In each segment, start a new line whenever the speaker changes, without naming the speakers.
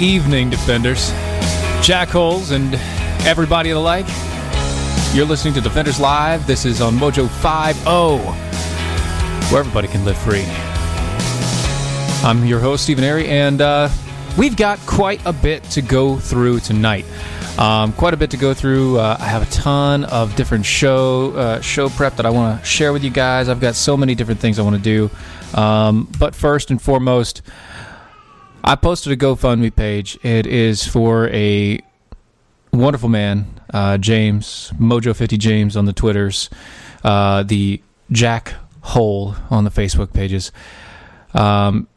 Evening, Defenders. Jackholes and everybody alike. You're listening to Defenders Live. This is on Mojo 50, where everybody can live free. I'm your host, Stephen Airy, and uh, we've got quite a bit to go through tonight. Um, quite a bit to go through. Uh, I have a ton of different show uh, show prep that I want to share with you guys. I've got so many different things I want to do. Um, but first and foremost, I posted a GoFundMe page. It is for a wonderful man, uh, James Mojo Fifty James on the Twitters, uh, the Jack Hole on the Facebook pages. Um,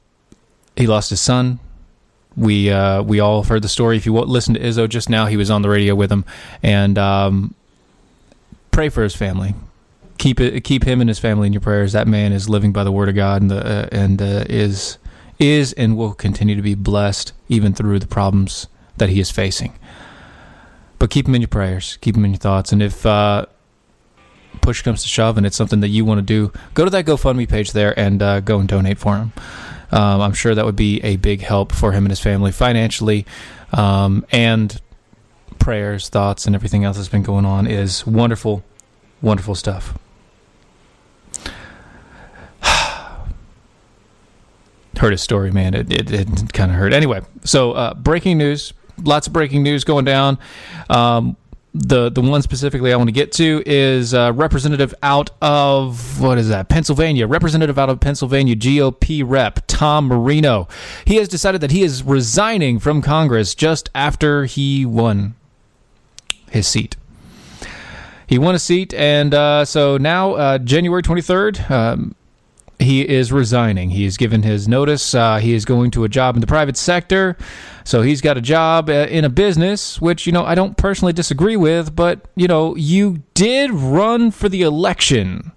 he lost his son. We uh, we all heard the story. If you listened to Izzo just now, he was on the radio with him, and um, pray for his family. Keep it, keep him and his family in your prayers. That man is living by the word of God and the, uh, and uh, is is and will continue to be blessed even through the problems that he is facing. But keep him in your prayers, keep him in your thoughts, and if uh, push comes to shove and it's something that you want to do, go to that GoFundMe page there and uh, go and donate for him. Um, I'm sure that would be a big help for him and his family financially, um, and prayers, thoughts, and everything else that's been going on is wonderful, wonderful stuff. Heard his story, man. It, it, it kind of hurt. Anyway, so uh, breaking news. Lots of breaking news going down. Um, the the one specifically I want to get to is uh, representative out of what is that Pennsylvania representative out of Pennsylvania GOP rep Tom Marino. He has decided that he is resigning from Congress just after he won his seat. He won a seat, and uh, so now uh, January twenty third. Um, he is resigning. He's given his notice. Uh, he is going to a job in the private sector. So he's got a job uh, in a business, which, you know, I don't personally disagree with, but, you know, you did run for the election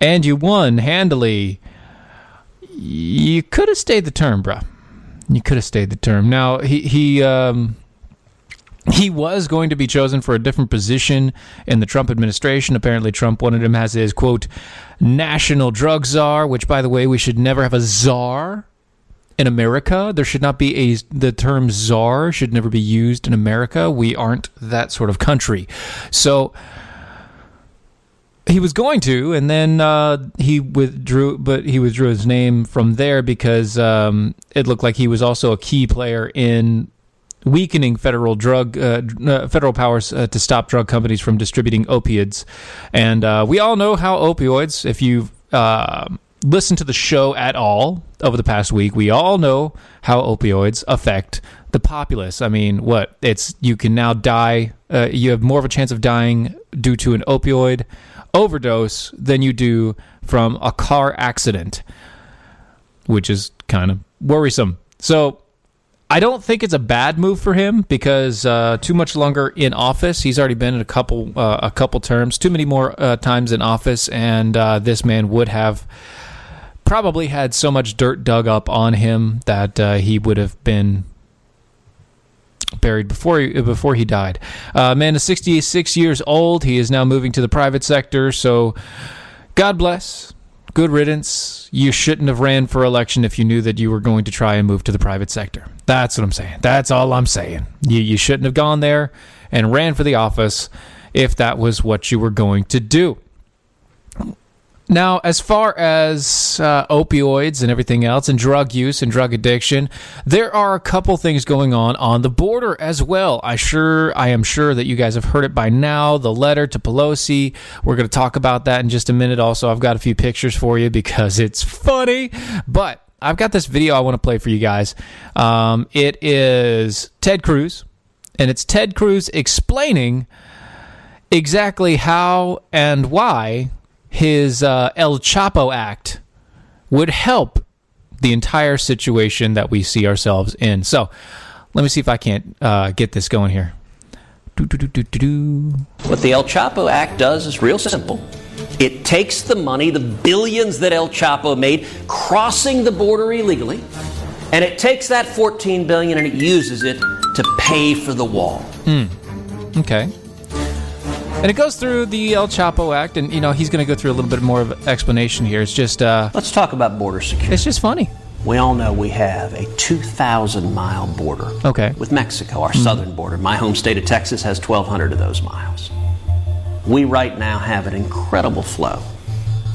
and you won handily. You could have stayed the term, bro. You could have stayed the term. Now, he, he, um, he was going to be chosen for a different position in the Trump administration. Apparently, Trump wanted him as his quote national drug czar, which, by the way, we should never have a czar in America. There should not be a the term czar should never be used in America. We aren't that sort of country. So he was going to, and then uh, he withdrew, but he withdrew his name from there because um, it looked like he was also a key player in weakening federal drug uh, uh, federal powers uh, to stop drug companies from distributing opiates. And uh, we all know how opioids, if you've uh, listened to the show at all over the past week, we all know how opioids affect the populace. I mean, what it's you can now die. Uh, you have more of a chance of dying due to an opioid overdose than you do from a car accident, which is kind of worrisome. So I don't think it's a bad move for him because uh, too much longer in office. He's already been in a couple uh, a couple terms, too many more uh, times in office, and uh, this man would have probably had so much dirt dug up on him that uh, he would have been buried before he, before he died. Uh, man is 66 years old. He is now moving to the private sector. So, God bless. Good riddance. You shouldn't have ran for election if you knew that you were going to try and move to the private sector. That's what I'm saying. That's all I'm saying. You, you shouldn't have gone there and ran for the office if that was what you were going to do. Now, as far as uh, opioids and everything else, and drug use and drug addiction, there are a couple things going on on the border as well. I sure, I am sure that you guys have heard it by now. The letter to Pelosi. We're going to talk about that in just a minute. Also, I've got a few pictures for you because it's funny. But I've got this video I want to play for you guys. Um, it is Ted Cruz, and it's Ted Cruz explaining exactly how and why his uh, El Chapo Act would help the entire situation that we see ourselves in. So let me see if I can't uh, get this going here.
What the El Chapo Act does is real simple. It takes the money, the billions that El Chapo made crossing the border illegally, and it takes that 14 billion and it uses it to pay for the wall. Hmm.
Okay. And it goes through the El Chapo Act, and you know he's going to go through a little bit more of an explanation here. It's just, uh,
Let's talk about border security.
it's just funny.
We all know we have a 2,000 mile border
Okay.
with Mexico, our southern border. My home state of Texas has 1,200 of those miles. We right now have an incredible flow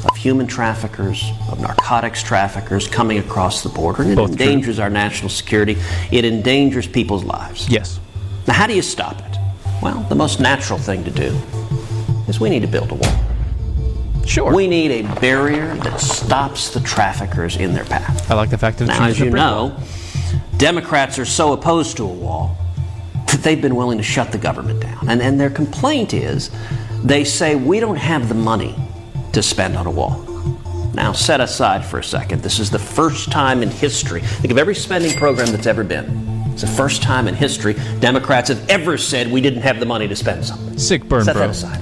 of human traffickers, of narcotics traffickers coming across the border, and it
Both true.
endangers our national security. It endangers people's lives.
Yes.
Now, how do you stop it? Well, the most natural thing to do is we need to build a wall.
Sure.
We need a barrier that stops the traffickers in their path.
I like the fact that
Now, as you know, Democrats are so opposed to a wall that they've been willing to shut the government down. And, and their complaint is they say we don't have the money to spend on a wall. Now, set aside for a second. This is the first time in history. Think of every spending program that's ever been. It's the first time in history Democrats have ever said we didn't have the money to spend something.
Sick burn,
Set
bro.
that aside.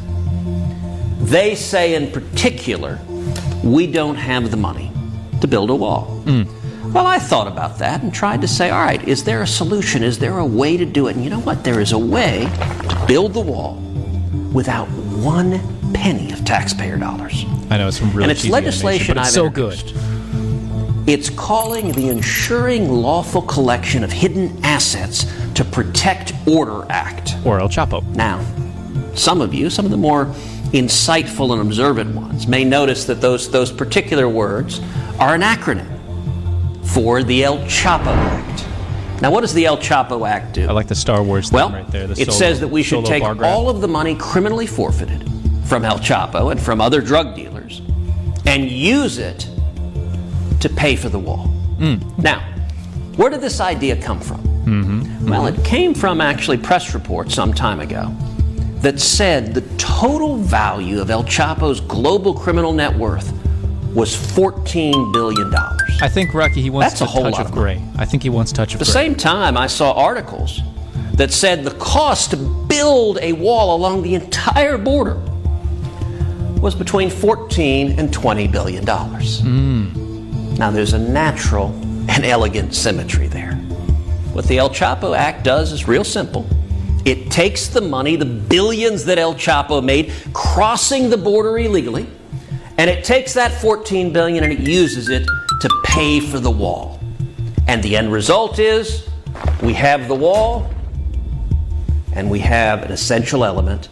They say in particular, we don't have the money to build a wall. Mm. Well, I thought about that and tried to say, all right, is there a solution? Is there a way to do it? And you know what? There is a way to build the wall without one penny of taxpayer dollars.
I know it's some really
and it's legislation
it's
I've
so good.
It's calling the Ensuring Lawful Collection of Hidden Assets to Protect Order Act.
Or El Chapo.
Now, some of you, some of the more insightful and observant ones, may notice that those, those particular words are an acronym for the El Chapo Act. Now, what does the El Chapo Act do?
I like the Star Wars
well,
right there. The
it
solo-
says that we should take all of the money criminally forfeited from El Chapo and from other drug dealers and use it to pay for the wall.
Mm.
Now, where did this idea come from?
Mm-hmm.
Well, it came from actually press reports some time ago that said the total value of El Chapo's global criminal net worth was $14 billion.
I think Rocky he wants
That's a
to
whole
touch
lot
of
of
gray. I think he wants touch of gray.
At the
gray.
same time, I saw articles that said the cost to build a wall along the entire border was between 14 and 20 billion dollars. Hmm. Now there's a natural and elegant symmetry there. What the El Chapo Act does is real simple. It takes the money, the billions that El Chapo made crossing the border illegally, and it takes that 14 billion and it uses it to pay for the wall. And the end result is we have the wall and we have an essential element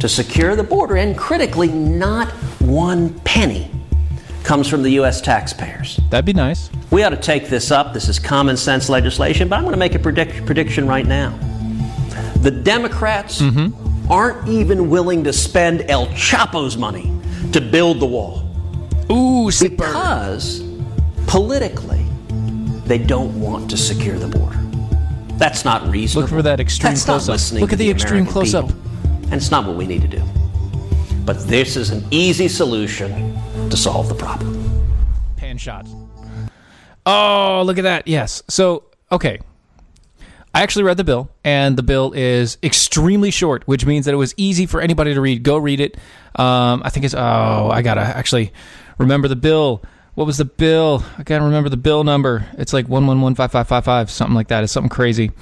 to secure the border. And critically, not one penny comes from the U.S. taxpayers.
That'd be nice.
We ought to take this up. This is common sense legislation, but I'm going to make a predict- prediction right now. The Democrats mm-hmm. aren't even willing to spend El Chapo's money to build the wall
Ooh, burn.
because politically they don't want to secure the border. That's not reasonable.
Look for that extreme
That's
close-up.
listening
Look at the extreme
American
close-up.
And it's not what we need to do. But this is an easy solution to solve the problem.
pan shot. Oh, look at that. Yes. So, okay. I actually read the bill, and the bill is extremely short, which means that it was easy for anybody to read. Go read it. Um, I think it's, oh, I got to actually remember the bill. What was the bill? I got to remember the bill number. It's like 1115555, something like that. It's something crazy.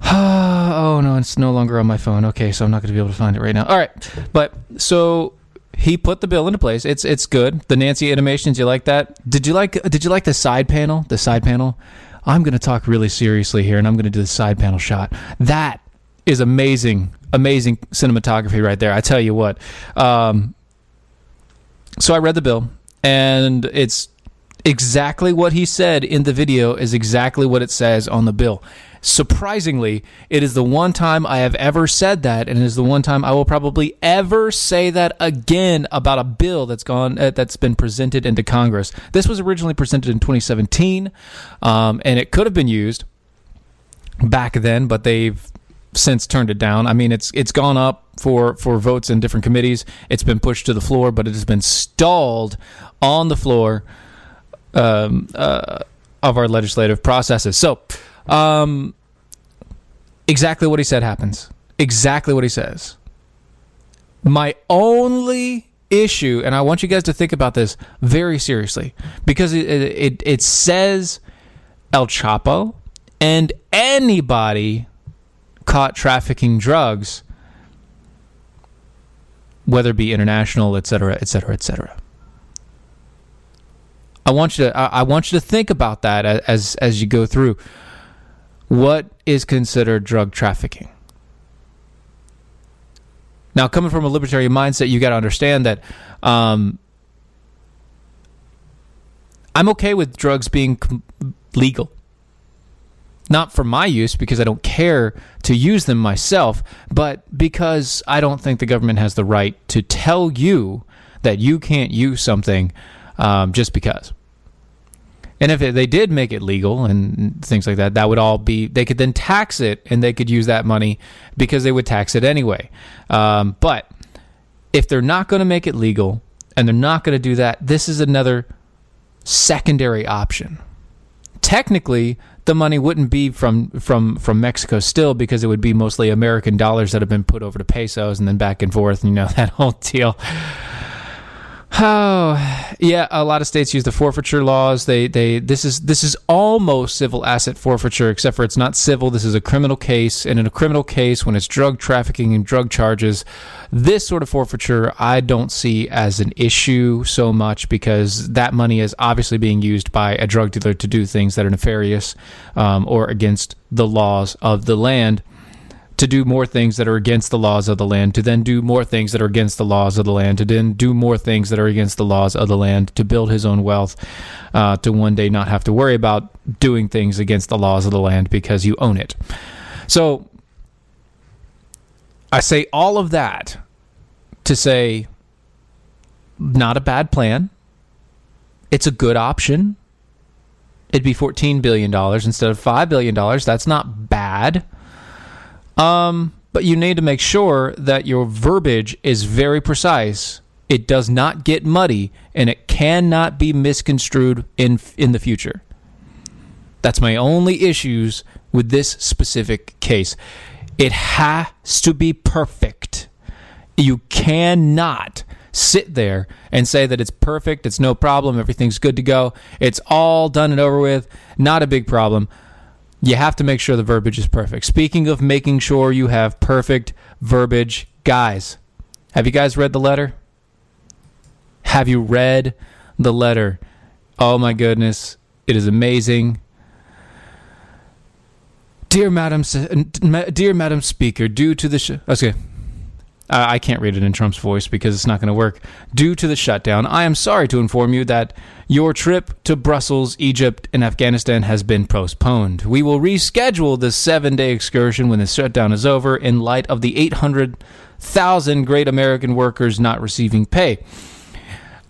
oh, no, it's no longer on my phone. Okay, so I'm not to be able to find it right now. All right. But so he put the bill into place. It's it's good. The Nancy animations, you like that? Did you like did you like the side panel? The side panel? I'm going to talk really seriously here and I'm going to do the side panel shot. That is amazing. Amazing cinematography right there. I tell you what. Um so I read the bill, and it's exactly what he said in the video is exactly what it says on the bill. Surprisingly, it is the one time I have ever said that, and it is the one time I will probably ever say that again about a bill that's gone uh, that's been presented into Congress. This was originally presented in 2017, um, and it could have been used back then, but they've since turned it down. I mean, it's it's gone up for for votes in different committees. It's been pushed to the floor, but it has been stalled on the floor um, uh, of our legislative processes. So, um, exactly what he said happens. Exactly what he says. My only issue, and I want you guys to think about this very seriously, because it it, it says El Chapo and anybody caught trafficking drugs, whether it be international, et cetera, et cetera, et cetera. I want you to I, I want you to think about that as as you go through. What is considered drug trafficking? Now, coming from a libertarian mindset, you got to understand that um, I'm okay with drugs being com- legal. Not for my use because I don't care to use them myself, but because I don't think the government has the right to tell you that you can't use something um, just because. And if they did make it legal and things like that, that would all be, they could then tax it and they could use that money because they would tax it anyway. Um, but if they're not going to make it legal and they're not going to do that, this is another secondary option. Technically, the money wouldn't be from, from, from Mexico still because it would be mostly American dollars that have been put over to pesos and then back and forth, you know, that whole deal. Oh, yeah. A lot of states use the forfeiture laws. They, they. This is this is almost civil asset forfeiture, except for it's not civil. This is a criminal case, and in a criminal case, when it's drug trafficking and drug charges, this sort of forfeiture I don't see as an issue so much because that money is obviously being used by a drug dealer to do things that are nefarious um, or against the laws of the land to do more things that are against the laws of the land, to then do more things that are against the laws of the land, to then do more things that are against the laws of the land, to build his own wealth, uh, to one day not have to worry about doing things against the laws of the land because you own it. So I say all of that to say, not a bad plan. It's a good option. It'd be $14 billion instead of $5 billion. That's not bad. Um, but you need to make sure that your verbiage is very precise. It does not get muddy, and it cannot be misconstrued in in the future. That's my only issues with this specific case. It has to be perfect. You cannot sit there and say that it's perfect, it's no problem, everything's good to go, it's all done and over with, not a big problem you have to make sure the verbiage is perfect. Speaking of making sure you have perfect verbiage, guys, have you guys read the letter? Have you read the letter? Oh my goodness, it is amazing. Dear Madam, dear Madam Speaker, due to the sh- okay, uh, I can't read it in Trump's voice because it's not going to work. Due to the shutdown, I am sorry to inform you that your trip to Brussels, Egypt, and Afghanistan has been postponed. We will reschedule this seven day excursion when the shutdown is over in light of the 800,000 great American workers not receiving pay.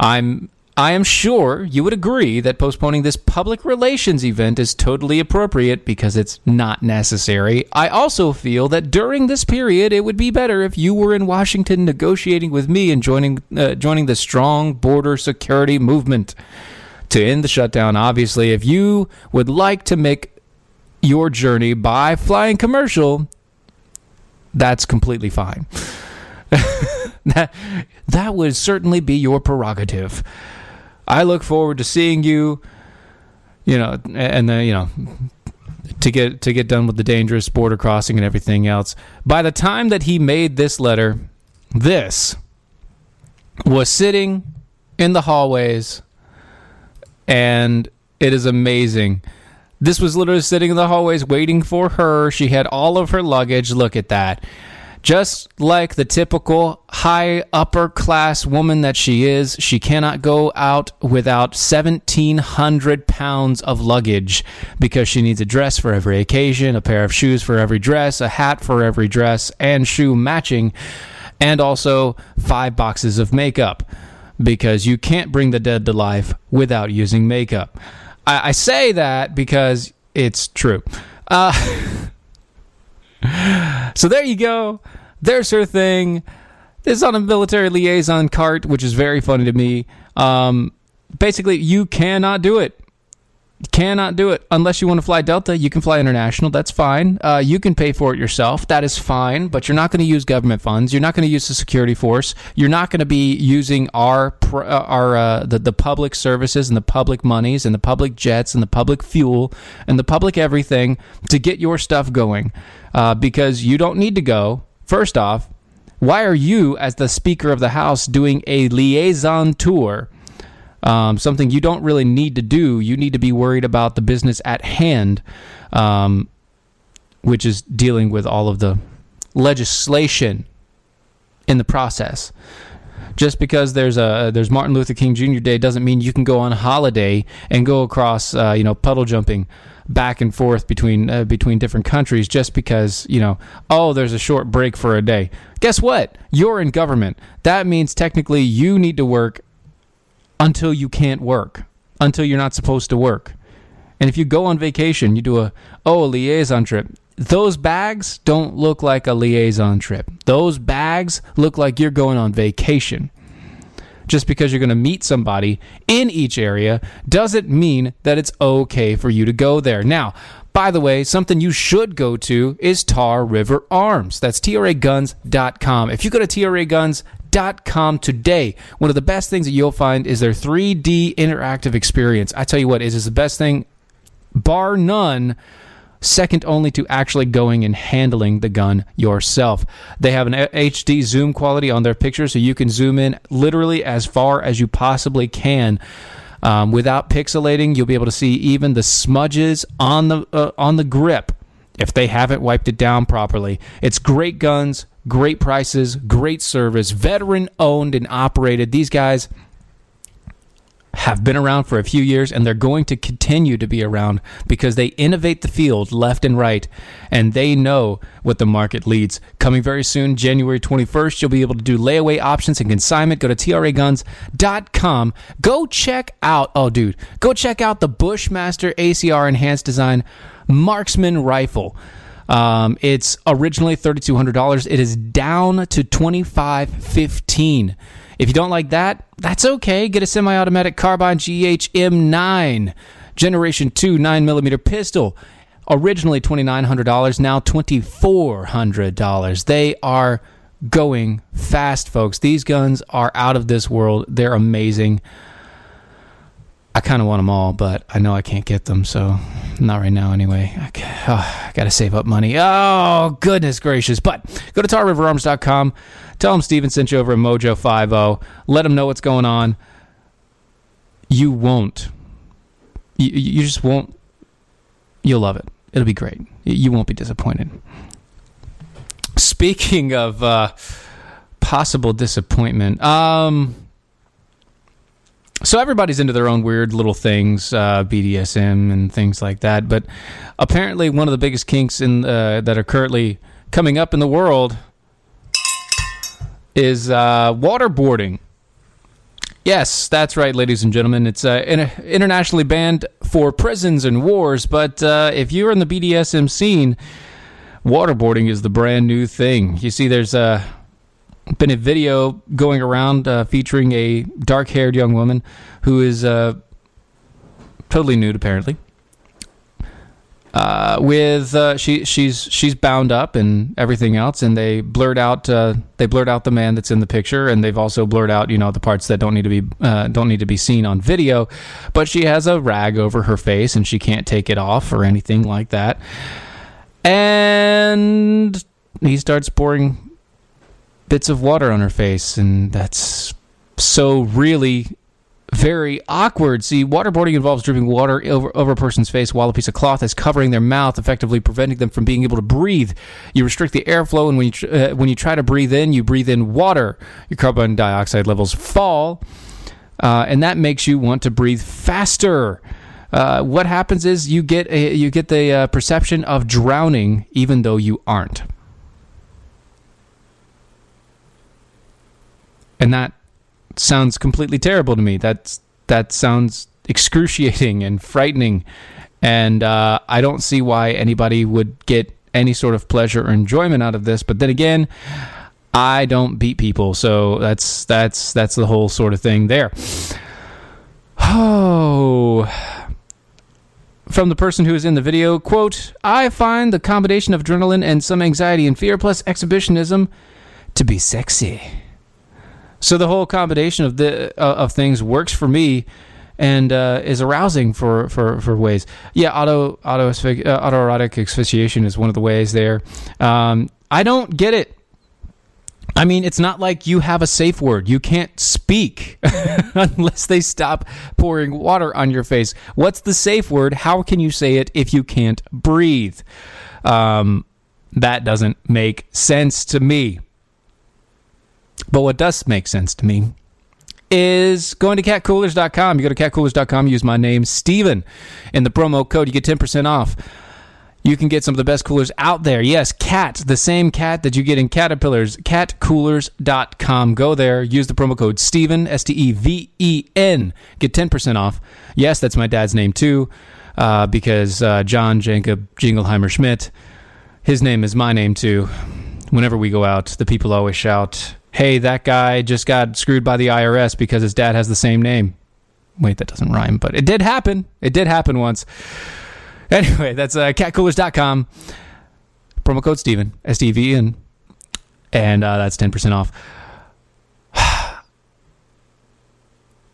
I'm I am sure you would agree that postponing this public relations event is totally appropriate because it's not necessary. I also feel that during this period, it would be better if you were in Washington negotiating with me and joining uh, joining the strong border security movement to end the shutdown. Obviously, if you would like to make your journey by flying commercial, that's completely fine. that that would certainly be your prerogative. I look forward to seeing you. You know, and then you know to get to get done with the dangerous border crossing and everything else. By the time that he made this letter, this was sitting in the hallways, and it is amazing. This was literally sitting in the hallways waiting for her. She had all of her luggage. Look at that. Just like the typical high upper class woman that she is, she cannot go out without 1,700 pounds of luggage because she needs a dress for every occasion, a pair of shoes for every dress, a hat for every dress, and shoe matching, and also five boxes of makeup because you can't bring the dead to life without using makeup. I, I say that because it's true. Uh, so there you go. There's her thing. This is on a military liaison cart, which is very funny to me. Um, basically, you cannot do it. Cannot do it unless you want to fly Delta. You can fly international. That's fine. Uh, you can pay for it yourself. That is fine. But you're not going to use government funds. You're not going to use the security force. You're not going to be using our uh, our uh, the the public services and the public monies and the public jets and the public fuel and the public everything to get your stuff going uh, because you don't need to go. First off, why are you, as the Speaker of the House, doing a liaison tour? Um, something you don't really need to do. You need to be worried about the business at hand, um, which is dealing with all of the legislation in the process. Just because there's a there's Martin Luther King Jr. Day doesn't mean you can go on holiday and go across uh, you know puddle jumping back and forth between uh, between different countries just because you know oh there's a short break for a day. Guess what? You're in government. That means technically you need to work until you can't work, until you're not supposed to work. And if you go on vacation, you do a oh a liaison trip. Those bags don't look like a liaison trip. Those bags look like you're going on vacation. Just because you're going to meet somebody in each area doesn't mean that it's okay for you to go there. Now, by the way, something you should go to is Tar River Arms. That's traguns.com. If you go to traguns.com today, one of the best things that you'll find is their 3D interactive experience. I tell you what, is the best thing, bar none second only to actually going and handling the gun yourself. They have an HD zoom quality on their pictures, so you can zoom in literally as far as you possibly can. Um, without pixelating, you'll be able to see even the smudges on the uh, on the grip if they haven't wiped it down properly. It's great guns, great prices, great service, veteran owned and operated. These guys have been around for a few years and they're going to continue to be around because they innovate the field left and right and they know what the market leads. Coming very soon, January 21st, you'll be able to do layaway options and consignment. Go to traguns.com. Go check out, oh, dude, go check out the Bushmaster ACR Enhanced Design Marksman Rifle. Um, it's originally $3,200. It is down to 2,515. If you don't like that, that's okay. Get a semi automatic carbine GHM9, Generation 2 9mm pistol. Originally $2,900, now $2,400. They are going fast, folks. These guns are out of this world. They're amazing. I kind of want them all, but I know I can't get them, so not right now anyway. I, oh, got to save up money. Oh, goodness gracious. But go to tarriverarms.com. Tell them Steven sent you over at Mojo 50. Let them know what's going on. You won't. You, you just won't. You'll love it. It'll be great. You won't be disappointed. Speaking of uh, possible disappointment, um, so everybody's into their own weird little things, uh, BDSM and things like that. But apparently, one of the biggest kinks in uh, that are currently coming up in the world is uh, waterboarding. Yes, that's right, ladies and gentlemen. It's uh, internationally banned for prisons and wars. But uh, if you're in the BDSM scene, waterboarding is the brand new thing. You see, there's a been a video going around uh, featuring a dark haired young woman who is uh, totally nude, apparently. Uh, with uh, she she's she's bound up and everything else, and they blurred out uh, they blurred out the man that's in the picture, and they've also blurred out you know the parts that don't need to be uh, don't need to be seen on video. But she has a rag over her face, and she can't take it off or anything like that. And he starts pouring bits of water on her face, and that's so really very awkward. See, waterboarding involves dripping water over, over a person's face while a piece of cloth is covering their mouth, effectively preventing them from being able to breathe. You restrict the airflow, and when you tr- uh, when you try to breathe in, you breathe in water. Your carbon dioxide levels fall, uh, and that makes you want to breathe faster. Uh, what happens is you get a, you get the uh, perception of drowning, even though you aren't, and that sounds completely terrible to me. That's that sounds excruciating and frightening, and uh, I don't see why anybody would get any sort of pleasure or enjoyment out of this. But then again, I don't beat people, so that's that's that's the whole sort of thing there. Oh. From the person who is in the video, quote, I find the combination of adrenaline and some anxiety and fear plus exhibitionism to be sexy. So the whole combination of the uh, of things works for me, and uh, is arousing for, for, for ways. Yeah, auto auto uh, autoerotic asphyxiation is one of the ways there. Um, I don't get it. I mean, it's not like you have a safe word. You can't speak unless they stop pouring water on your face. What's the safe word? How can you say it if you can't breathe? Um, that doesn't make sense to me. But what does make sense to me is going to catcoolers.com. You go to catcoolers.com, use my name, Steven, in the promo code, you get 10% off. You can get some of the best coolers out there. Yes, cat, the same cat that you get in Caterpillars, catcoolers.com. Go there, use the promo code Steven, S T E V E N, get 10% off. Yes, that's my dad's name too, uh, because uh, John Jacob Jingleheimer Schmidt, his name is my name too. Whenever we go out, the people always shout, Hey, that guy just got screwed by the IRS because his dad has the same name. Wait, that doesn't rhyme, but it did happen. It did happen once. Anyway, that's uh, catcoolers.com. Promo code Steven, SDV, and, and uh, that's 10% off.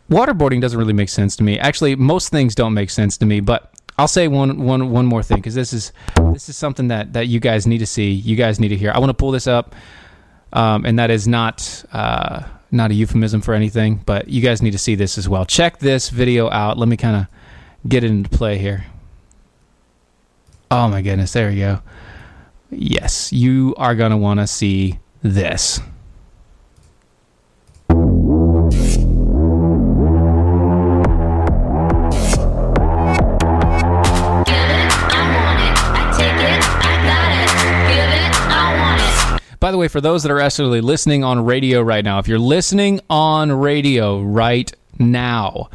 Waterboarding doesn't really make sense to me. Actually, most things don't make sense to me, but I'll say one, one, one more thing because this is this is something that, that you guys need to see. You guys need to hear. I want to pull this up, um, and that is not uh, not a euphemism for anything, but you guys need to see this as well. Check this video out. Let me kind of get it into play here. Oh my goodness, there you go. Yes, you are to want to see this. By the way, for those that are actually listening on radio right now, if you're listening on radio right now,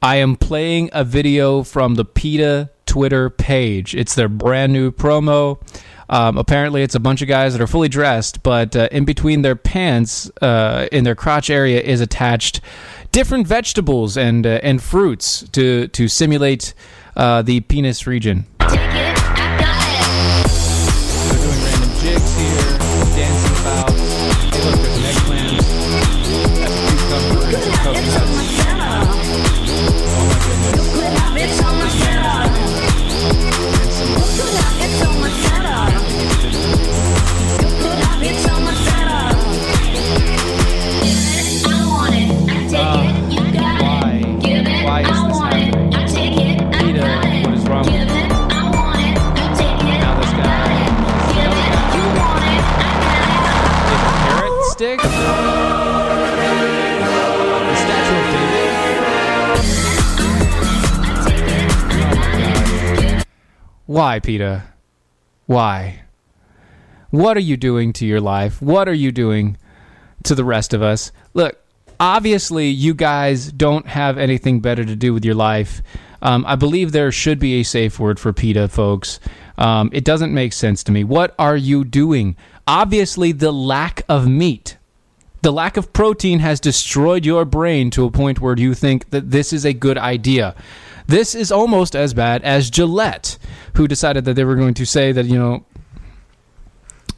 I am playing a video from the PETA Twitter page. It's their brand new promo. Um, apparently, it's a bunch of guys that are fully dressed, but uh, in between their pants, uh, in their crotch area, is attached different vegetables and uh, and fruits to to simulate uh, the penis region. Why, PETA? Why? What are you doing to your life? What are you doing to the rest of us? Look, obviously, you guys don't have anything better to do with your life. Um, I believe there should be a safe word for PETA, folks. Um, it doesn't make sense to me. What are you doing? Obviously, the lack of meat, the lack of protein has destroyed your brain to a point where you think that this is a good idea. This is almost as bad as Gillette, who decided that they were going to say that, you know,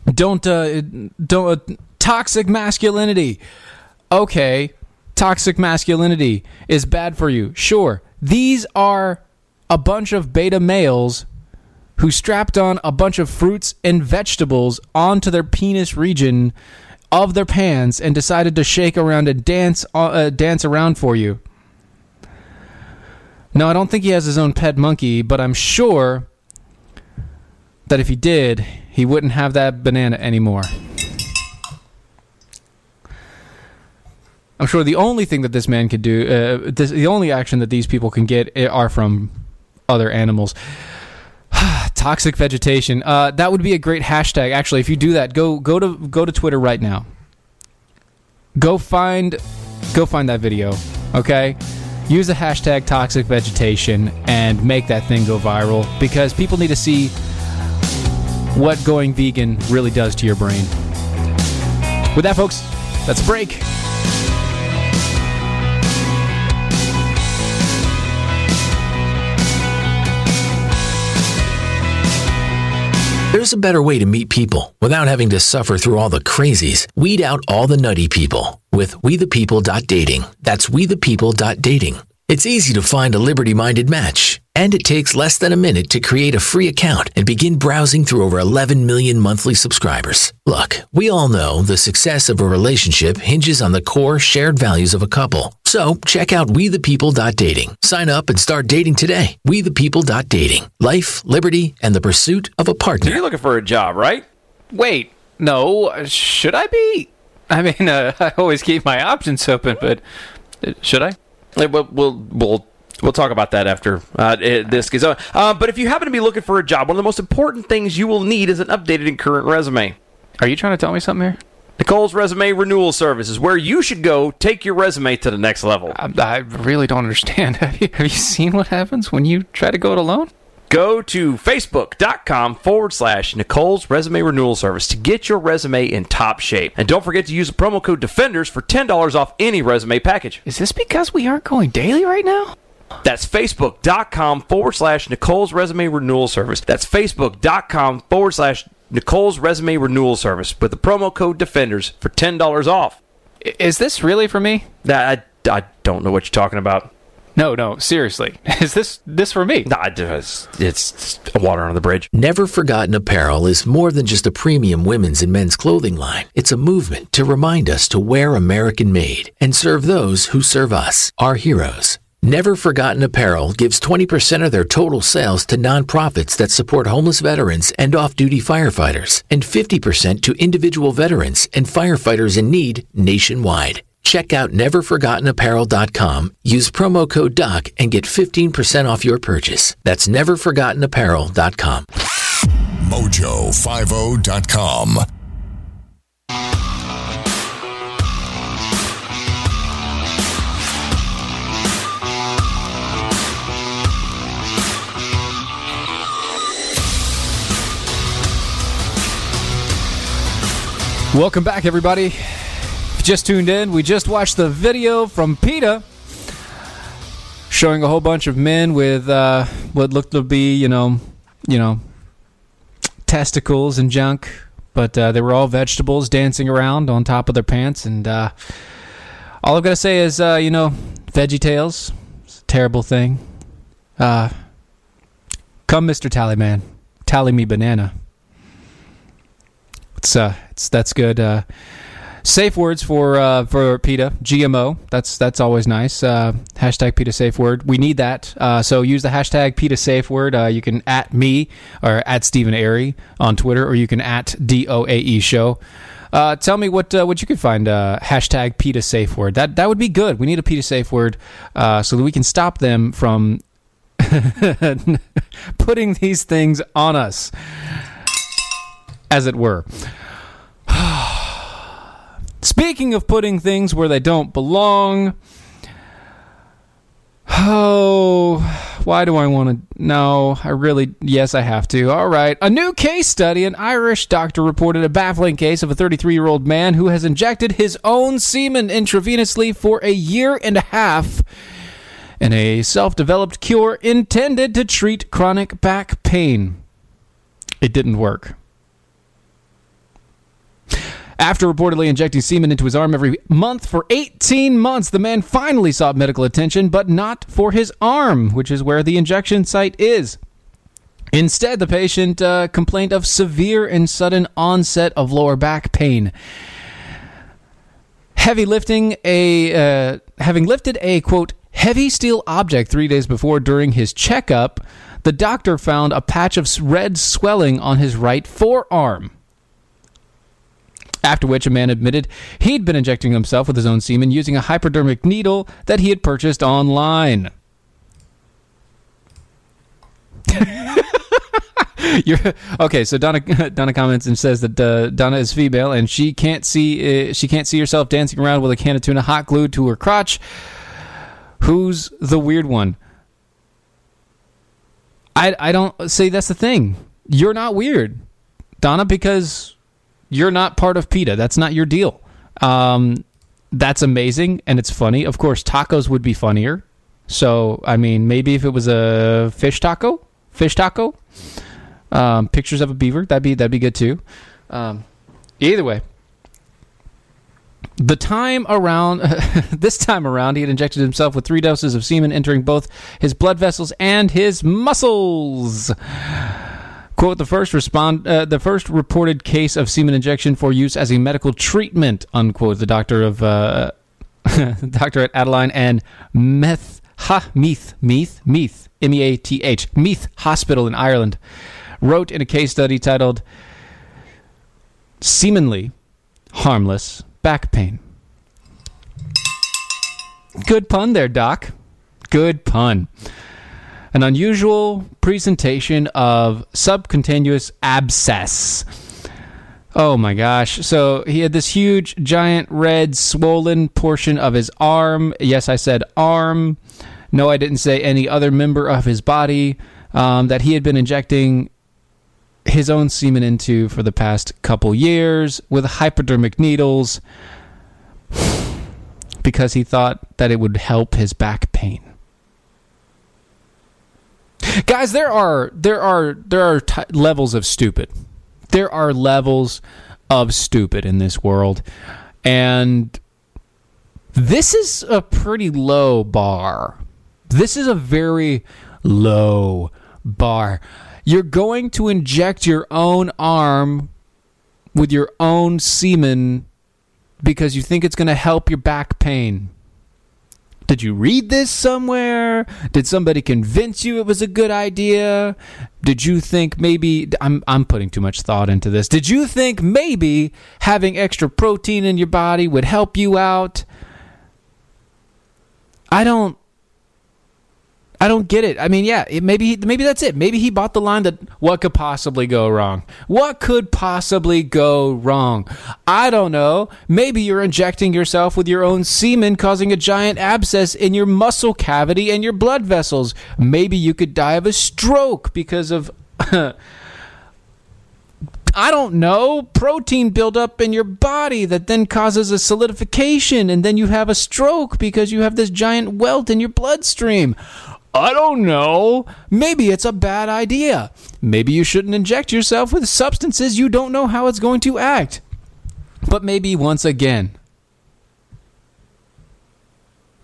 don't, uh, don't, uh, toxic masculinity. Okay, toxic masculinity is bad for you. Sure. These are a bunch of beta males who strapped on a bunch of fruits and vegetables onto their penis region of their pants and decided to shake around and dance uh, dance around for you. No, I don't think he has his own pet monkey, but I'm sure that if he did, he wouldn't have that banana anymore. I'm sure the only thing that this man could do, uh, this, the only action that these people can get eh, are from other animals. Toxic vegetation. Uh, that would be a great hashtag. Actually, if you do that, go go to go to Twitter right now. Go find go find that video. Okay, use the hashtag toxic vegetation and make that thing go viral because people need to see what going vegan really does to your brain. With that, folks, that's a break.
There's a better way to meet people without having to suffer through all the crazies. Weed out all the nutty people with wethepeople.dating. That's wethepeople.dating. It's easy to find a liberty minded match, and it takes less than a minute to create a free account and begin browsing through over 11 million monthly subscribers. Look, we all know the success of a relationship hinges on the core shared values of a couple. So check out wethepeople.dating. Sign up and start dating today. Wethepeople.dating. Life, liberty, and the pursuit of a
So
partner.
you're looking for a job, right?
Wait, no, should I be? I mean, uh, I always keep my options open, but uh, should I?
We'll we'll we'll, talk about that after uh, this gets on. Uh, but if you happen to be looking for a job, one of the most important things you will need is an updated and current resume.
Are you trying to tell me something here?
Nicole's Resume Renewal Service is where you should go take your resume to the next level.
I, I really don't understand. Have you, have you seen what happens when you try to go it alone?
Go to facebook.com forward slash Nicole's Resume Renewal Service to get your resume in top shape. And don't forget to use the promo code DEFENDERS for $10 off any resume package.
Is this because we aren't going daily right now?
That's facebook.com forward slash Nicole's Resume Renewal Service. That's facebook.com forward slash Nicole's Resume Renewal Service with the promo code DEFENDERS for $10 off.
Is this really for me?
That I, I don't know what you're talking about.
No, no, seriously. Is this this for me?
Nah, it's, it's water on the bridge.
Never Forgotten Apparel is more than just a premium women's and men's clothing line. It's a movement to remind us to wear American made and serve those who serve us, our heroes. Never Forgotten Apparel gives 20% of their total sales to nonprofits that support homeless veterans and off duty firefighters, and 50% to individual veterans and firefighters in need nationwide. Check out neverforgottenapparel.com, use promo code DOC, and get 15% off your purchase. That's neverforgottenapparel.com.
Mojo50.com.
Welcome back, everybody. Just tuned in, we just watched the video from PETA showing a whole bunch of men with uh, what looked to be, you know, you know, testicles and junk, but uh, they were all vegetables dancing around on top of their pants. And uh, all I've got to say is, uh, you know, Veggie Tales, it's a terrible thing. Uh, come, Mister Tallyman, tally me banana. It's uh, it's that's good. Safe words for uh, for PETA GMO. That's that's always nice. Uh, hashtag PETA safe word. We need that. Uh, so use the hashtag PETA safe word. Uh, you can at me or at Stephen Airy on Twitter, or you can at DOAE show. Uh, tell me what uh, what you can find. Uh, hashtag PETA safe word. That that would be good. We need a PETA safe word uh, so that we can stop them from putting these things on us as it were. Speaking of putting things where they don't belong, oh, why do I want to? No, I really, yes, I have to. All right. A new case study an Irish doctor reported a baffling case of a 33 year old man who has injected his own semen intravenously for a year and a half in a self developed cure intended to treat chronic back pain. It didn't work. After reportedly injecting semen into his arm every month for 18 months, the man finally sought medical attention, but not for his arm, which is where the injection site is. Instead, the patient uh, complained of severe and sudden onset of lower back pain. Heavy lifting a uh, having lifted a quote heavy steel object three days before during his checkup. The doctor found a patch of red swelling on his right forearm. After which, a man admitted he'd been injecting himself with his own semen using a hypodermic needle that he had purchased online. You're, okay, so Donna Donna comments and says that uh, Donna is female and she can't see uh, she can't see herself dancing around with a can of tuna hot glued to her crotch. Who's the weird one? I I don't see that's the thing. You're not weird, Donna, because you're not part of PETA. That's not your deal. Um, that's amazing and it's funny. Of course, tacos would be funnier. So I mean, maybe if it was a fish taco, fish taco um, pictures of a beaver. That'd be that'd be good too. Um, either way, the time around this time around, he had injected himself with three doses of semen entering both his blood vessels and his muscles. Quote: The first respond, uh, the first reported case of semen injection for use as a medical treatment. Unquote. The doctor of uh, doctor at Adelaide and Meth Ha Meath Meath Meath M E A T H Meath Hospital in Ireland wrote in a case study titled Seemingly Harmless Back Pain. Good pun there, Doc. Good pun. An unusual presentation of subcutaneous abscess. Oh my gosh. So he had this huge, giant, red, swollen portion of his arm. Yes, I said arm. No, I didn't say any other member of his body um, that he had been injecting his own semen into for the past couple years with hypodermic needles because he thought that it would help his back pain. Guys, there are there are there are t- levels of stupid. There are levels of stupid in this world and this is a pretty low bar. This is a very low bar. You're going to inject your own arm with your own semen because you think it's going to help your back pain. Did you read this somewhere? Did somebody convince you it was a good idea? Did you think maybe I'm I'm putting too much thought into this. Did you think maybe having extra protein in your body would help you out? I don't I don't get it. I mean, yeah, it, maybe maybe that's it. Maybe he bought the line that what could possibly go wrong? What could possibly go wrong? I don't know. Maybe you're injecting yourself with your own semen causing a giant abscess in your muscle cavity and your blood vessels. Maybe you could die of a stroke because of I don't know, protein buildup in your body that then causes a solidification and then you have a stroke because you have this giant welt in your bloodstream. I don't know. Maybe it's a bad idea. Maybe you shouldn't inject yourself with substances you don't know how it's going to act. But maybe once again.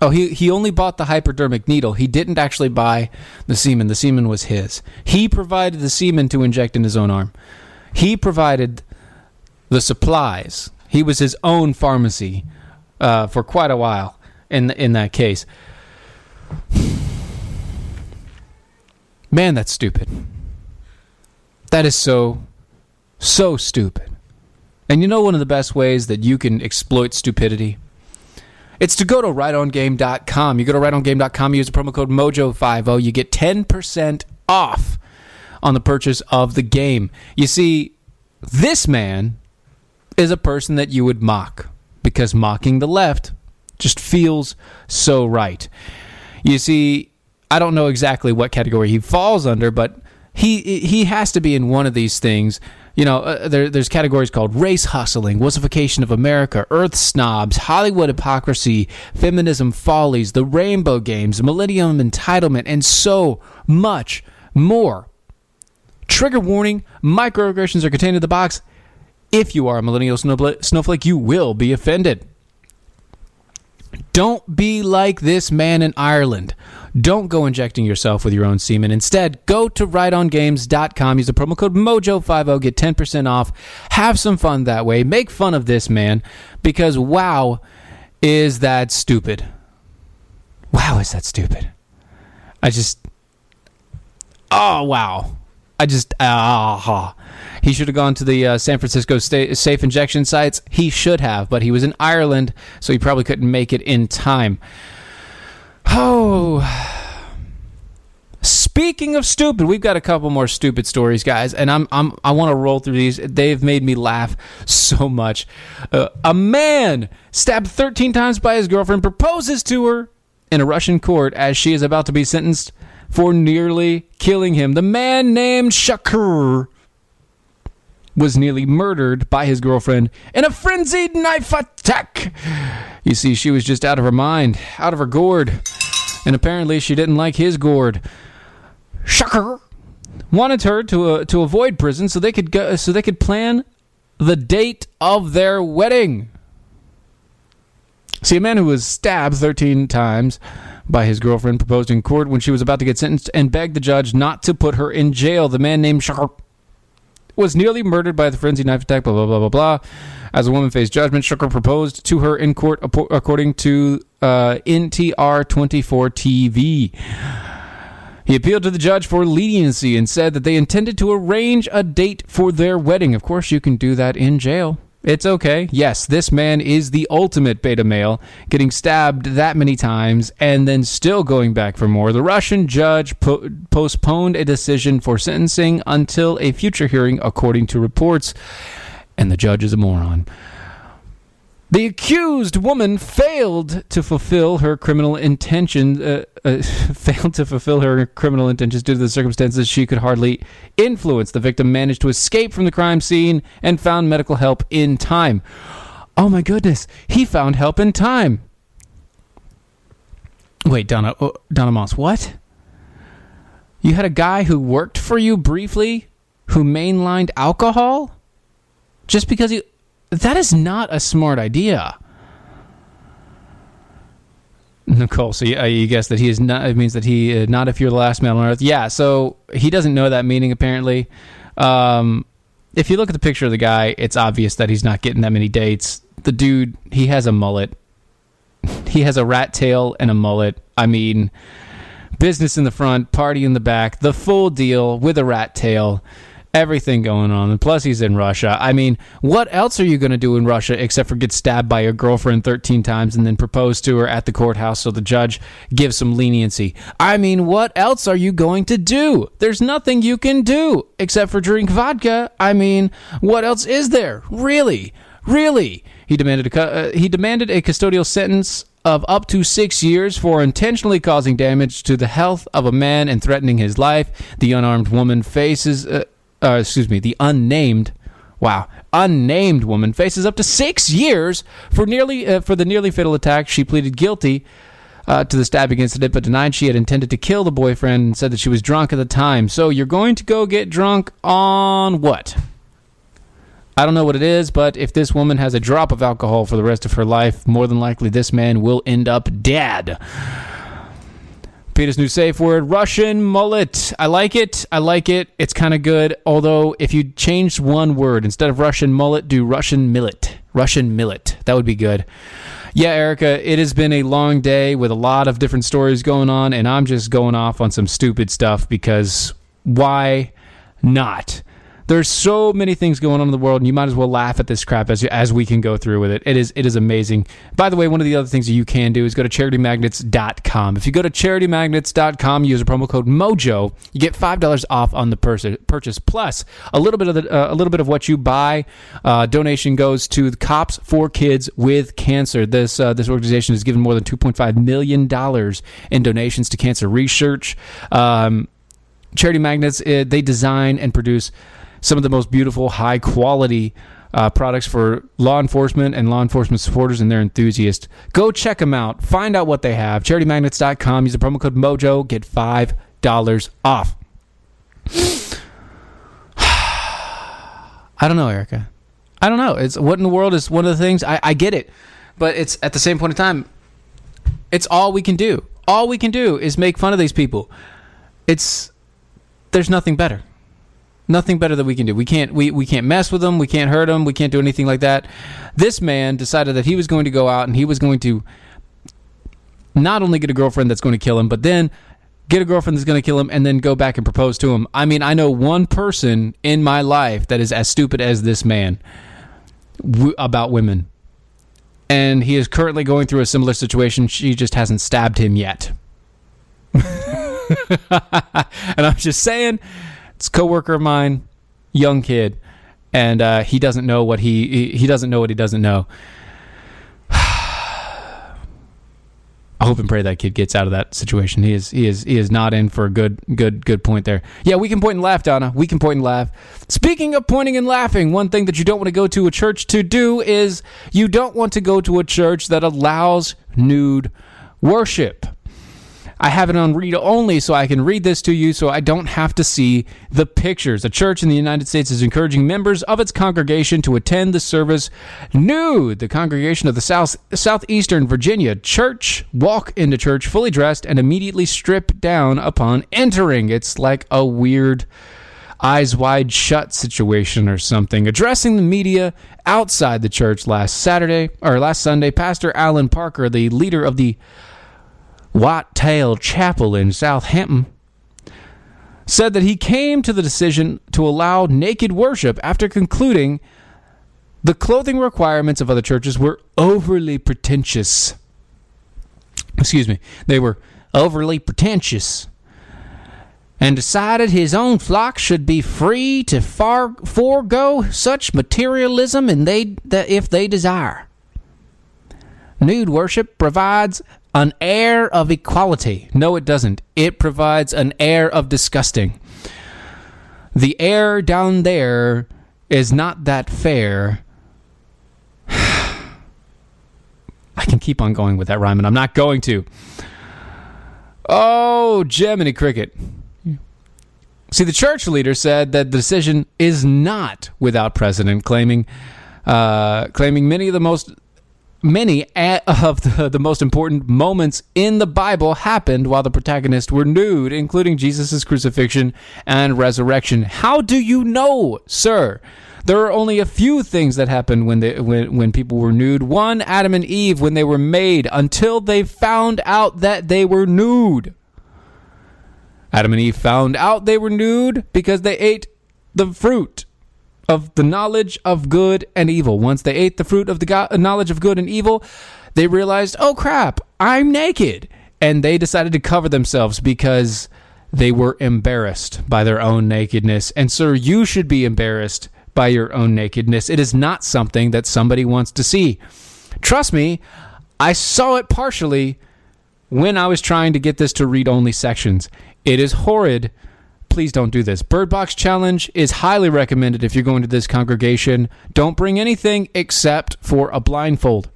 Oh, he, he only bought the hypodermic needle. He didn't actually buy the semen. The semen was his. He provided the semen to inject in his own arm. He provided the supplies. He was his own pharmacy uh, for quite a while in in that case. Man, that's stupid. That is so, so stupid. And you know one of the best ways that you can exploit stupidity? It's to go to rightonGame.com. You go to rightonGame.com, you use the promo code MOJO50, you get 10% off on the purchase of the game. You see, this man is a person that you would mock because mocking the left just feels so right. You see, I don't know exactly what category he falls under, but he he has to be in one of these things. You know, uh, there, there's categories called race hustling, wussification of America, earth snobs, Hollywood hypocrisy, feminism follies, the rainbow games, millennium entitlement, and so much more. Trigger warning microaggressions are contained in the box. If you are a millennial snowflake, you will be offended. Don't be like this man in Ireland. Don't go injecting yourself with your own semen. Instead, go to rightongames.com. Use the promo code MOJO50. Get 10% off. Have some fun that way. Make fun of this man because wow, is that stupid. Wow, is that stupid? I just. Oh wow! I just ah. he should have gone to the uh, San Francisco state safe injection sites. He should have, but he was in Ireland, so he probably couldn't make it in time. Oh. Speaking of stupid, we've got a couple more stupid stories, guys, and I'm I'm I want to roll through these. They've made me laugh so much. Uh, a man stabbed 13 times by his girlfriend proposes to her in a Russian court as she is about to be sentenced for nearly killing him. The man named Shakur was nearly murdered by his girlfriend in a frenzied knife attack. You see, she was just out of her mind, out of her gourd, and apparently she didn't like his gourd. Shakur wanted her to uh, to avoid prison so they could go so they could plan the date of their wedding. See, a man who was stabbed 13 times by his girlfriend proposed in court when she was about to get sentenced and begged the judge not to put her in jail. The man named Shakur was nearly murdered by the frenzied knife attack, blah, blah, blah, blah, blah. As a woman faced judgment, Shakur proposed to her in court, according to uh, NTR 24 TV. He appealed to the judge for leniency and said that they intended to arrange a date for their wedding. Of course, you can do that in jail. It's okay. Yes, this man is the ultimate beta male, getting stabbed that many times and then still going back for more. The Russian judge po- postponed a decision for sentencing until a future hearing, according to reports. And the judge is a moron. The accused woman failed to fulfill her criminal intention. Uh, uh, failed to fulfill her criminal intentions due to the circumstances she could hardly influence. The victim managed to escape from the crime scene and found medical help in time. Oh my goodness, he found help in time. Wait, Donna, oh, Donna Moss, what? You had a guy who worked for you briefly who mainlined alcohol just because you. That is not a smart idea. Nicole, so you, uh, you guess that he is not. It means that he uh, not if you're the last man on earth. Yeah, so he doesn't know that meaning apparently. Um, if you look at the picture of the guy, it's obvious that he's not getting that many dates. The dude, he has a mullet. He has a rat tail and a mullet. I mean, business in the front, party in the back, the full deal with a rat tail everything going on. And plus, he's in Russia. I mean, what else are you going to do in Russia except for get stabbed by your girlfriend 13 times and then propose to her at the courthouse so the judge gives some leniency? I mean, what else are you going to do? There's nothing you can do except for drink vodka. I mean, what else is there? Really? Really? He demanded a, uh, he demanded a custodial sentence of up to six years for intentionally causing damage to the health of a man and threatening his life. The unarmed woman faces uh, uh, excuse me, the unnamed, wow, unnamed woman faces up to six years for nearly uh, for the nearly fatal attack. She pleaded guilty uh, to the stabbing incident, but denied she had intended to kill the boyfriend and said that she was drunk at the time. So you're going to go get drunk on what? I don't know what it is, but if this woman has a drop of alcohol for the rest of her life, more than likely this man will end up dead. Peter's new safe word, Russian mullet. I like it. I like it. It's kind of good. Although, if you changed one word instead of Russian mullet, do Russian millet. Russian millet. That would be good. Yeah, Erica, it has been a long day with a lot of different stories going on, and I'm just going off on some stupid stuff because why not? There's so many things going on in the world, and you might as well laugh at this crap as as we can go through with it. It is it is amazing. By the way, one of the other things that you can do is go to charitymagnets.com. If you go to charitymagnets.com, use a promo code Mojo, you get five dollars off on the purchase. Plus, a little bit of the, uh, a little bit of what you buy, uh, donation goes to the Cops for Kids with Cancer. This uh, this organization has given more than 2.5 million dollars in donations to cancer research. Um, Charity Magnets, uh, they design and produce some of the most beautiful, high quality uh, products for law enforcement and law enforcement supporters and their enthusiasts. Go check them out. Find out what they have. CharityMagnets.com. Use the promo code MOJO. Get $5 off. I don't know, Erica. I don't know. It's what in the world is one of the things I, I get it, but it's at the same point in time, it's all we can do. All we can do is make fun of these people. It's there's nothing better. Nothing better that we can do. We can't we, we can't mess with them. We can't hurt them. We can't do anything like that. This man decided that he was going to go out and he was going to not only get a girlfriend that's going to kill him, but then get a girlfriend that's going to kill him and then go back and propose to him. I mean, I know one person in my life that is as stupid as this man w- about women. And he is currently going through a similar situation. She just hasn't stabbed him yet. and I'm just saying, it's a coworker of mine, young kid, and uh, he doesn't know what he, he he doesn't know what he doesn't know. I hope and pray that kid gets out of that situation. He is he is he is not in for a good good good point there. Yeah, we can point and laugh, Donna. We can point and laugh. Speaking of pointing and laughing, one thing that you don't want to go to a church to do is you don't want to go to a church that allows nude worship. I have it on read only so I can read this to you so I don't have to see the pictures. A church in the United States is encouraging members of its congregation to attend the service nude. The congregation of the South Southeastern Virginia Church walk into church fully dressed and immediately strip down upon entering. It's like a weird eyes wide shut situation or something. Addressing the media outside the church last Saturday or last Sunday, Pastor Alan Parker, the leader of the White Tail Chapel in Southampton, said that he came to the decision to allow naked worship after concluding the clothing requirements of other churches were overly pretentious. Excuse me, they were overly pretentious. And decided his own flock should be free to far, forego such materialism and they, that if they desire. Nude worship provides an air of equality. No, it doesn't. It provides an air of disgusting. The air down there is not that fair. I can keep on going with that rhyme, and I'm not going to. Oh, Jiminy Cricket. See, the church leader said that the decision is not without precedent, claiming uh, claiming many of the most many of the, the most important moments in the Bible happened while the protagonists were nude, including Jesus' crucifixion and resurrection. How do you know, sir? There are only a few things that happened when they when, when people were nude. One, Adam and Eve when they were made, until they found out that they were nude. Adam and Eve found out they were nude because they ate the fruit of the knowledge of good and evil. Once they ate the fruit of the go- knowledge of good and evil, they realized, oh crap, I'm naked. And they decided to cover themselves because they were embarrassed by their own nakedness. And, sir, you should be embarrassed by your own nakedness. It is not something that somebody wants to see. Trust me, I saw it partially when I was trying to get this to read only sections. It is horrid please don't do this. Bird Box Challenge is highly recommended if you're going to this congregation. Don't bring anything except for a blindfold.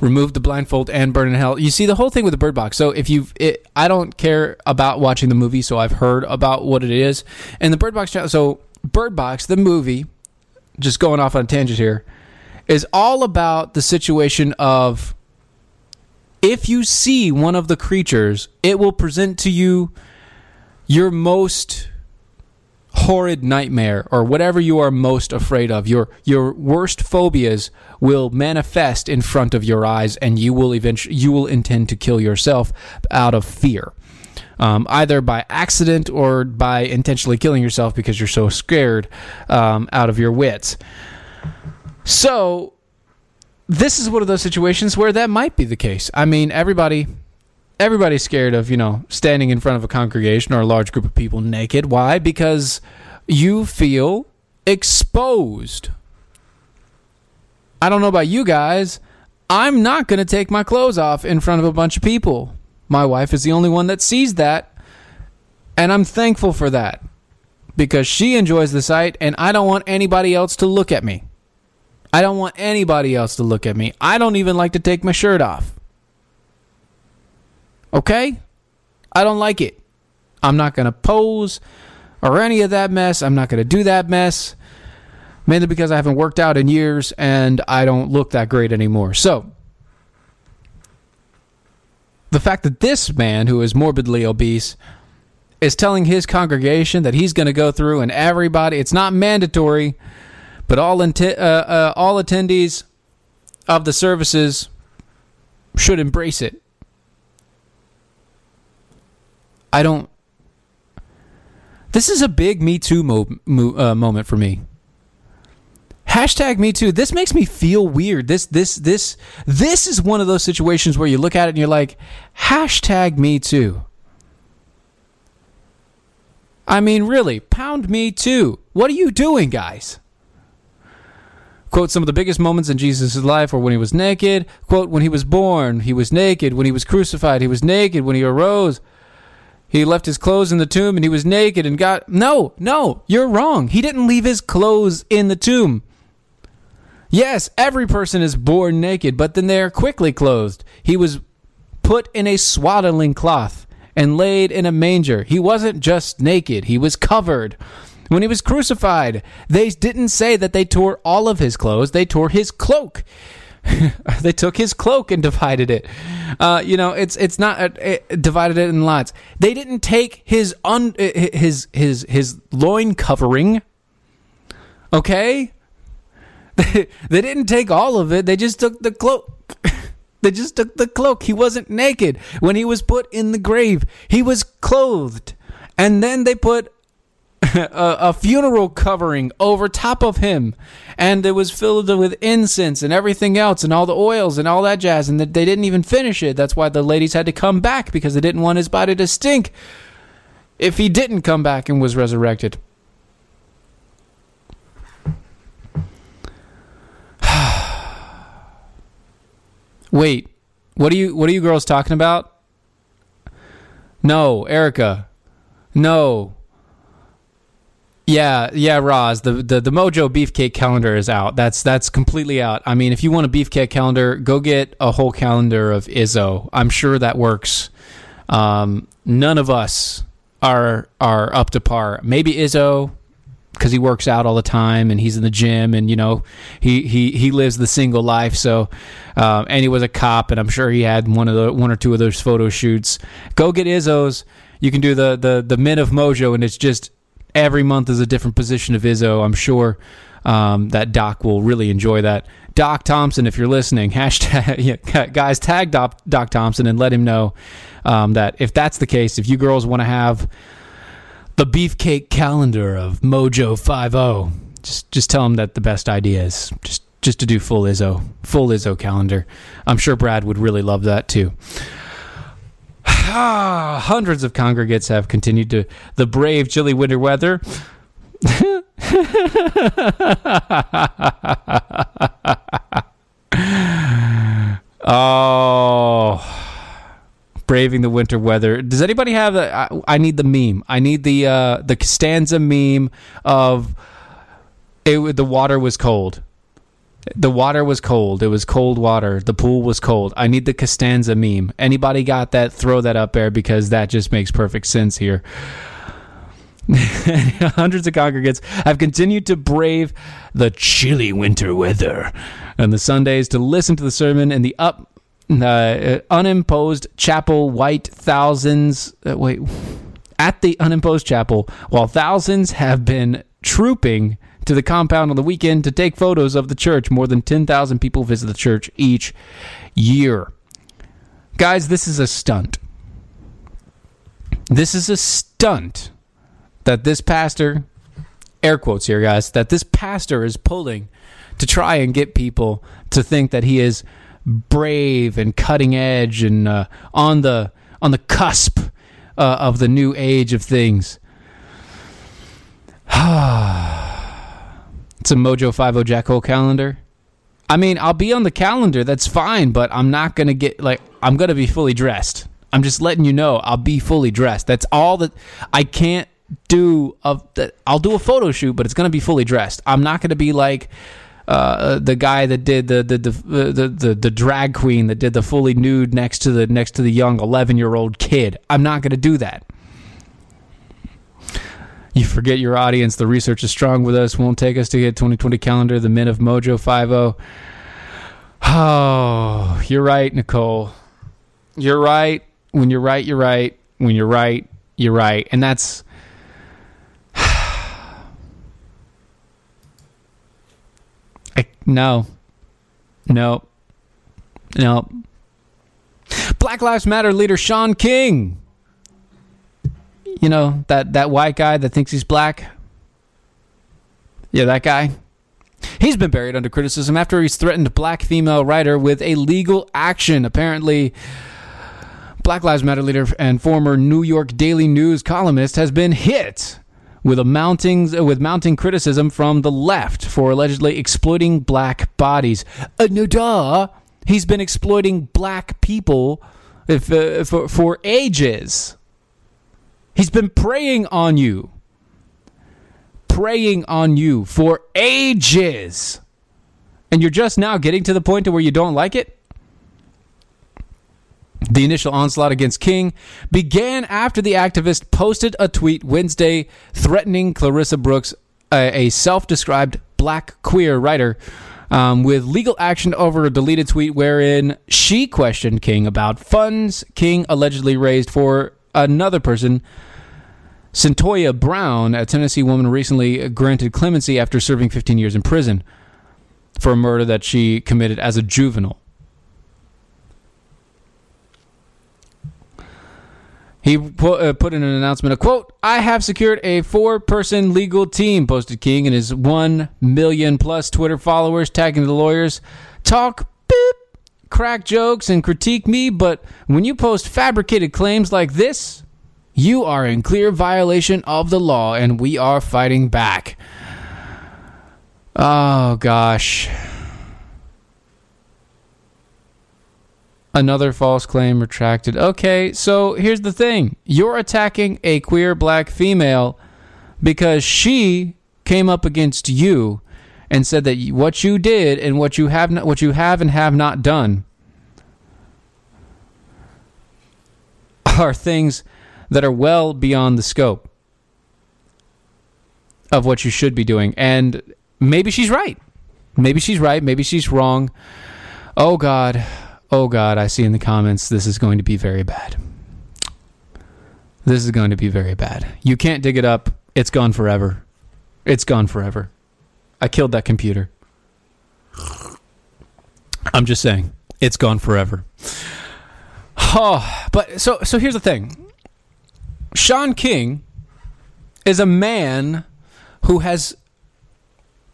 Remove the blindfold and burn in hell. You see the whole thing with the Bird Box. So if you've, I don't care about watching the movie, so I've heard about what it is. And the Bird Box. So Bird Box, the movie, just going off on a tangent here, is all about the situation of if you see one of the creatures, it will present to you your most horrid nightmare or whatever you are most afraid of your your worst phobias will manifest in front of your eyes and you will eventually you will intend to kill yourself out of fear. Um, either by accident or by intentionally killing yourself because you're so scared um, out of your wits. So this is one of those situations where that might be the case. I mean everybody everybody's scared of you know standing in front of a congregation or a large group of people naked. Why? Because you feel exposed. I don't know about you guys. I'm not going to take my clothes off in front of a bunch of people. My wife is the only one that sees that and i'm thankful for that because she enjoys the sight and i don't want anybody else to look at me. I don't want anybody else to look at me. I don't even like to take my shirt off Okay? I don't like it. I'm not going to pose or any of that mess. I'm not going to do that mess. Mainly because I haven't worked out in years and I don't look that great anymore. So, the fact that this man who is morbidly obese is telling his congregation that he's going to go through and everybody, it's not mandatory, but all, uh, uh, all attendees of the services should embrace it. I don't. This is a big Me Too mo- mo- uh, moment for me. Hashtag Me Too. This makes me feel weird. This this this this is one of those situations where you look at it and you're like, hashtag Me Too. I mean, really, pound me too. What are you doing, guys? Quote, some of the biggest moments in Jesus' life were when he was naked. Quote, when he was born, he was naked. When he was crucified, he was naked. When he arose, he left his clothes in the tomb and he was naked and got. No, no, you're wrong. He didn't leave his clothes in the tomb. Yes, every person is born naked, but then they are quickly clothed. He was put in a swaddling cloth and laid in a manger. He wasn't just naked, he was covered. When he was crucified, they didn't say that they tore all of his clothes, they tore his cloak. they took his cloak and divided it. Uh, you know, it's it's not uh, it divided it in lots. They didn't take his un uh, his his his loin covering. Okay, they, they didn't take all of it. They just took the cloak. they just took the cloak. He wasn't naked when he was put in the grave. He was clothed, and then they put a, a, funeral covering over top of him, and it was filled with incense and everything else, and all the oils and all that jazz. And they didn't even finish it. That's why the ladies had to come back because they didn't want his body to stink if he didn't come back and was resurrected. Wait, what are you what are you girls talking about? No, Erica. No. Yeah, yeah, Roz. The, the the Mojo Beefcake calendar is out. That's that's completely out. I mean, if you want a beefcake calendar, go get a whole calendar of Izzo. I'm sure that works. Um, none of us are are up to par. Maybe Izzo, because he works out all the time and he's in the gym and you know he he he lives the single life. So, um, and he was a cop, and I'm sure he had one of the one or two of those photo shoots. Go get Izzo's. You can do the the the Men of Mojo, and it's just every month is a different position of Izzo. I'm sure um, that Doc will really enjoy that. Doc Thompson, if you're listening, hashtag guys tag Doc, Doc Thompson and let him know um, that if that's the case, if you girls want to have the beefcake calendar of Mojo Five O, just just tell him that the best idea is just just to do full Izzo, full Izzo calendar. I'm sure Brad would really love that too. Hundreds of congregates have continued to the brave chilly winter weather. oh, braving the winter weather. Does anybody have the? I, I need the meme. I need the uh, the Costanza meme of it. The water was cold. The water was cold. It was cold water. The pool was cold. I need the Costanza meme. Anybody got that? Throw that up there because that just makes perfect sense here. Hundreds of congregants have continued to brave the chilly winter weather on the Sundays to listen to the sermon in the up uh, unimposed chapel. White thousands uh, wait at the unimposed chapel, while thousands have been trooping to the compound on the weekend to take photos of the church. More than 10,000 people visit the church each year. Guys, this is a stunt. This is a stunt that this pastor, air quotes here, guys, that this pastor is pulling to try and get people to think that he is brave and cutting edge and uh, on the on the cusp uh, of the new age of things. It's a Mojo 50 Jackhole calendar. I mean, I'll be on the calendar, that's fine, but I'm not going to get, like, I'm going to be fully dressed. I'm just letting you know I'll be fully dressed. That's all that I can't do. Of that, I'll do a photo shoot, but it's going to be fully dressed. I'm not going to be like uh, the guy that did the the, the the the the drag queen that did the fully nude next to the next to the young 11 year old kid. I'm not going to do that. You forget your audience. The research is strong with us. Won't take us to get 2020 calendar. The men of Mojo 50. Oh, you're right, Nicole. You're right. When you're right, you're right. When you're right, you're right. And that's. I, no. No. No. Black Lives Matter leader Shaun King. You know, that, that white guy that thinks he's black. Yeah, that guy. He's been buried under criticism after he's threatened black female writer with a legal action. Apparently, Black Lives Matter leader and former New York Daily News columnist has been hit with a mounting with mounting criticism from the left for allegedly exploiting black bodies. Uh, no, duh. He's been exploiting black people if, uh, for, for ages. He's been preying on you. Preying on you for ages. And you're just now getting to the point to where you don't like it? The initial onslaught against King began after the activist posted a tweet Wednesday threatening Clarissa Brooks, a, self described black queer writer, um, with legal action over a deleted tweet wherein she questioned King about funds King allegedly raised for another person. Cyntoia Brown, a Tennessee woman recently granted clemency after serving 15 years in prison for a murder that she committed as a juvenile. He put, uh, put in an announcement, a quote, I have secured a four person legal team, posted King and his 1 million plus Twitter followers, tagging the lawyers. Talk, crack jokes, and critique me, but when you post fabricated claims like this, you are in clear violation of the law, and we are fighting back. Oh, gosh. Another false claim retracted. Okay, so here's the thing you're attacking a queer black female because she came up against you and said that what you did and what you have not, what you have and have not done are things that are well beyond the scope of what you should be doing and maybe she's right maybe she's right maybe she's wrong oh god oh God, I see in the comments this is going to be very bad. This is going to be very bad. You can't dig it up. It's gone forever. It's gone forever. I killed that computer. I'm just saying, it's gone forever. Oh, but so so here's the thing. Shaun King is a man who has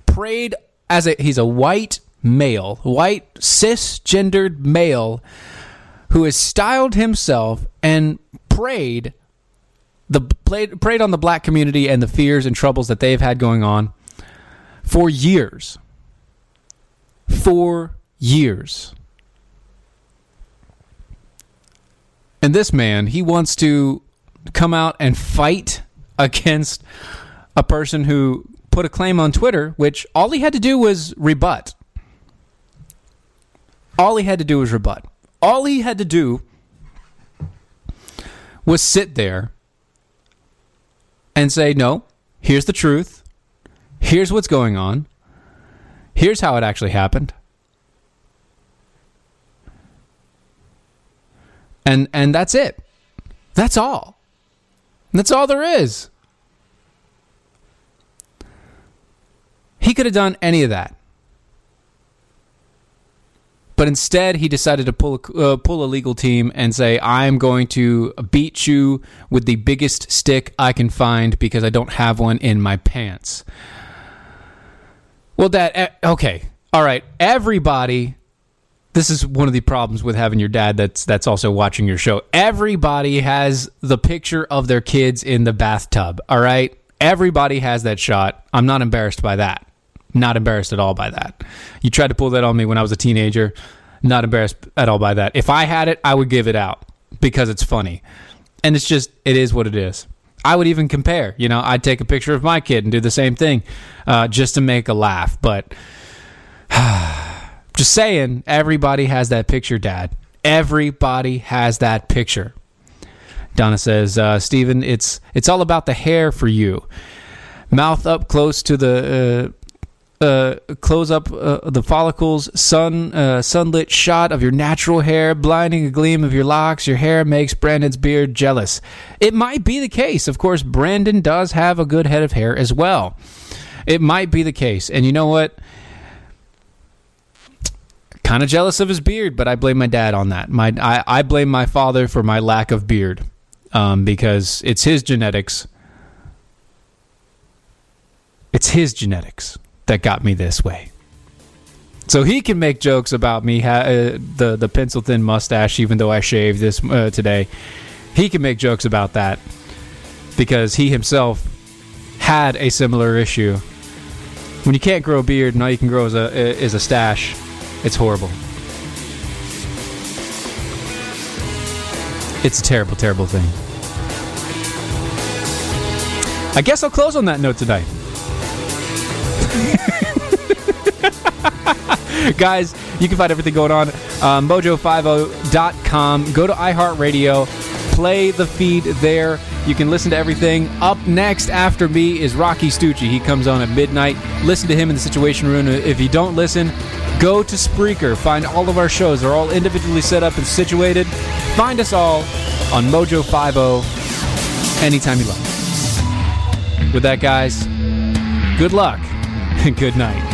prayed as a he's a white male, white cisgendered male who has styled himself and prayed the played, preyed on the black community and the fears and troubles that they've had going on for years. For years. And this man, he wants to come out and fight against a person who put a claim on Twitter, which all he had to do was rebut. All he had to do was rebut. All he had to do was sit there and say, no, here's the truth. Here's what's going on. Here's how it actually happened. And and that's it. That's all. That's all there is. He could have done any of that. But instead, he decided to pull a, uh, pull a legal team and say, "I'm going to beat you with the biggest stick I can find because I don't have one in my pants." Well, Dad. Okay, all right. Everybody, this is one of the problems with having your dad that's that's also watching your show. Everybody has the picture of their kids in the bathtub. All right, everybody has that shot. I'm not embarrassed by that. Not embarrassed at all by that. You tried to pull that on me when I was a teenager. Not embarrassed at all by that. If I had it, I would give it out because it's funny. And it's just, it is what it is. I would even compare. You know, I'd take a picture of my kid and do the same thing uh, just to make a laugh. But just saying, everybody has that picture, Dad. Everybody has that picture. Donna says, uh, Stephen, it's it's all about the hair for you. Mouth up close to the uh, close up uh, the follicles, sun uh, sunlit shot of your natural hair, blinding a gleam of your locks. Your hair makes Brandon's beard jealous. It might be the case. Of course, Brandon does have a good head of hair as well. It might be the case, and you know what? Kind of jealous of his beard, but I blame my dad on that. My I, I blame my father for my lack of beard um, because it's his genetics. It's his genetics that got me this way. So he can make jokes about me ha- uh, the the pencil thin mustache, even though I shaved this uh, today. He can make jokes about that because he himself had a similar issue. When you can't grow a beard and all you can grow is a is a stash, it's horrible. It's a terrible, terrible thing. I guess I'll close on that note tonight. Guys, you can find everything going on uh, mojo50.com. Go to iHeartRadio, play the feed there. You can listen to everything. Up next after me is Rocky Stucci. He comes on at midnight. Listen to him in the Situation Room. If you don't listen, go to Spreaker. Find all of our shows. They're all individually set up and situated. Find us all on Mojo50 anytime you like. With that, guys, good luck good night.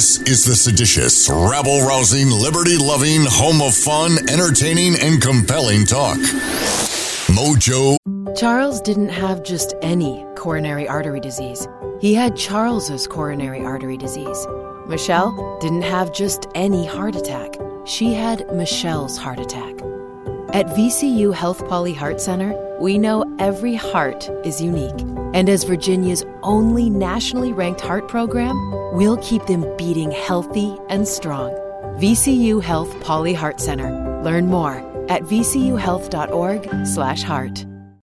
This is the seditious, rabble rousing, liberty loving, home of fun, entertaining, and compelling talk. Mojo.
Charles didn't have just any coronary artery disease. He had Charles's coronary artery disease. Michelle didn't have just any heart attack. She had Michelle's heart attack. At VCU Health Pauley Heart Center, we know every heart is unique. And as Virginia's only nationally ranked heart program, we'll keep them beating healthy and strong. VCU Health Pauley Heart Center. Learn more at vcuhealth.org/heart.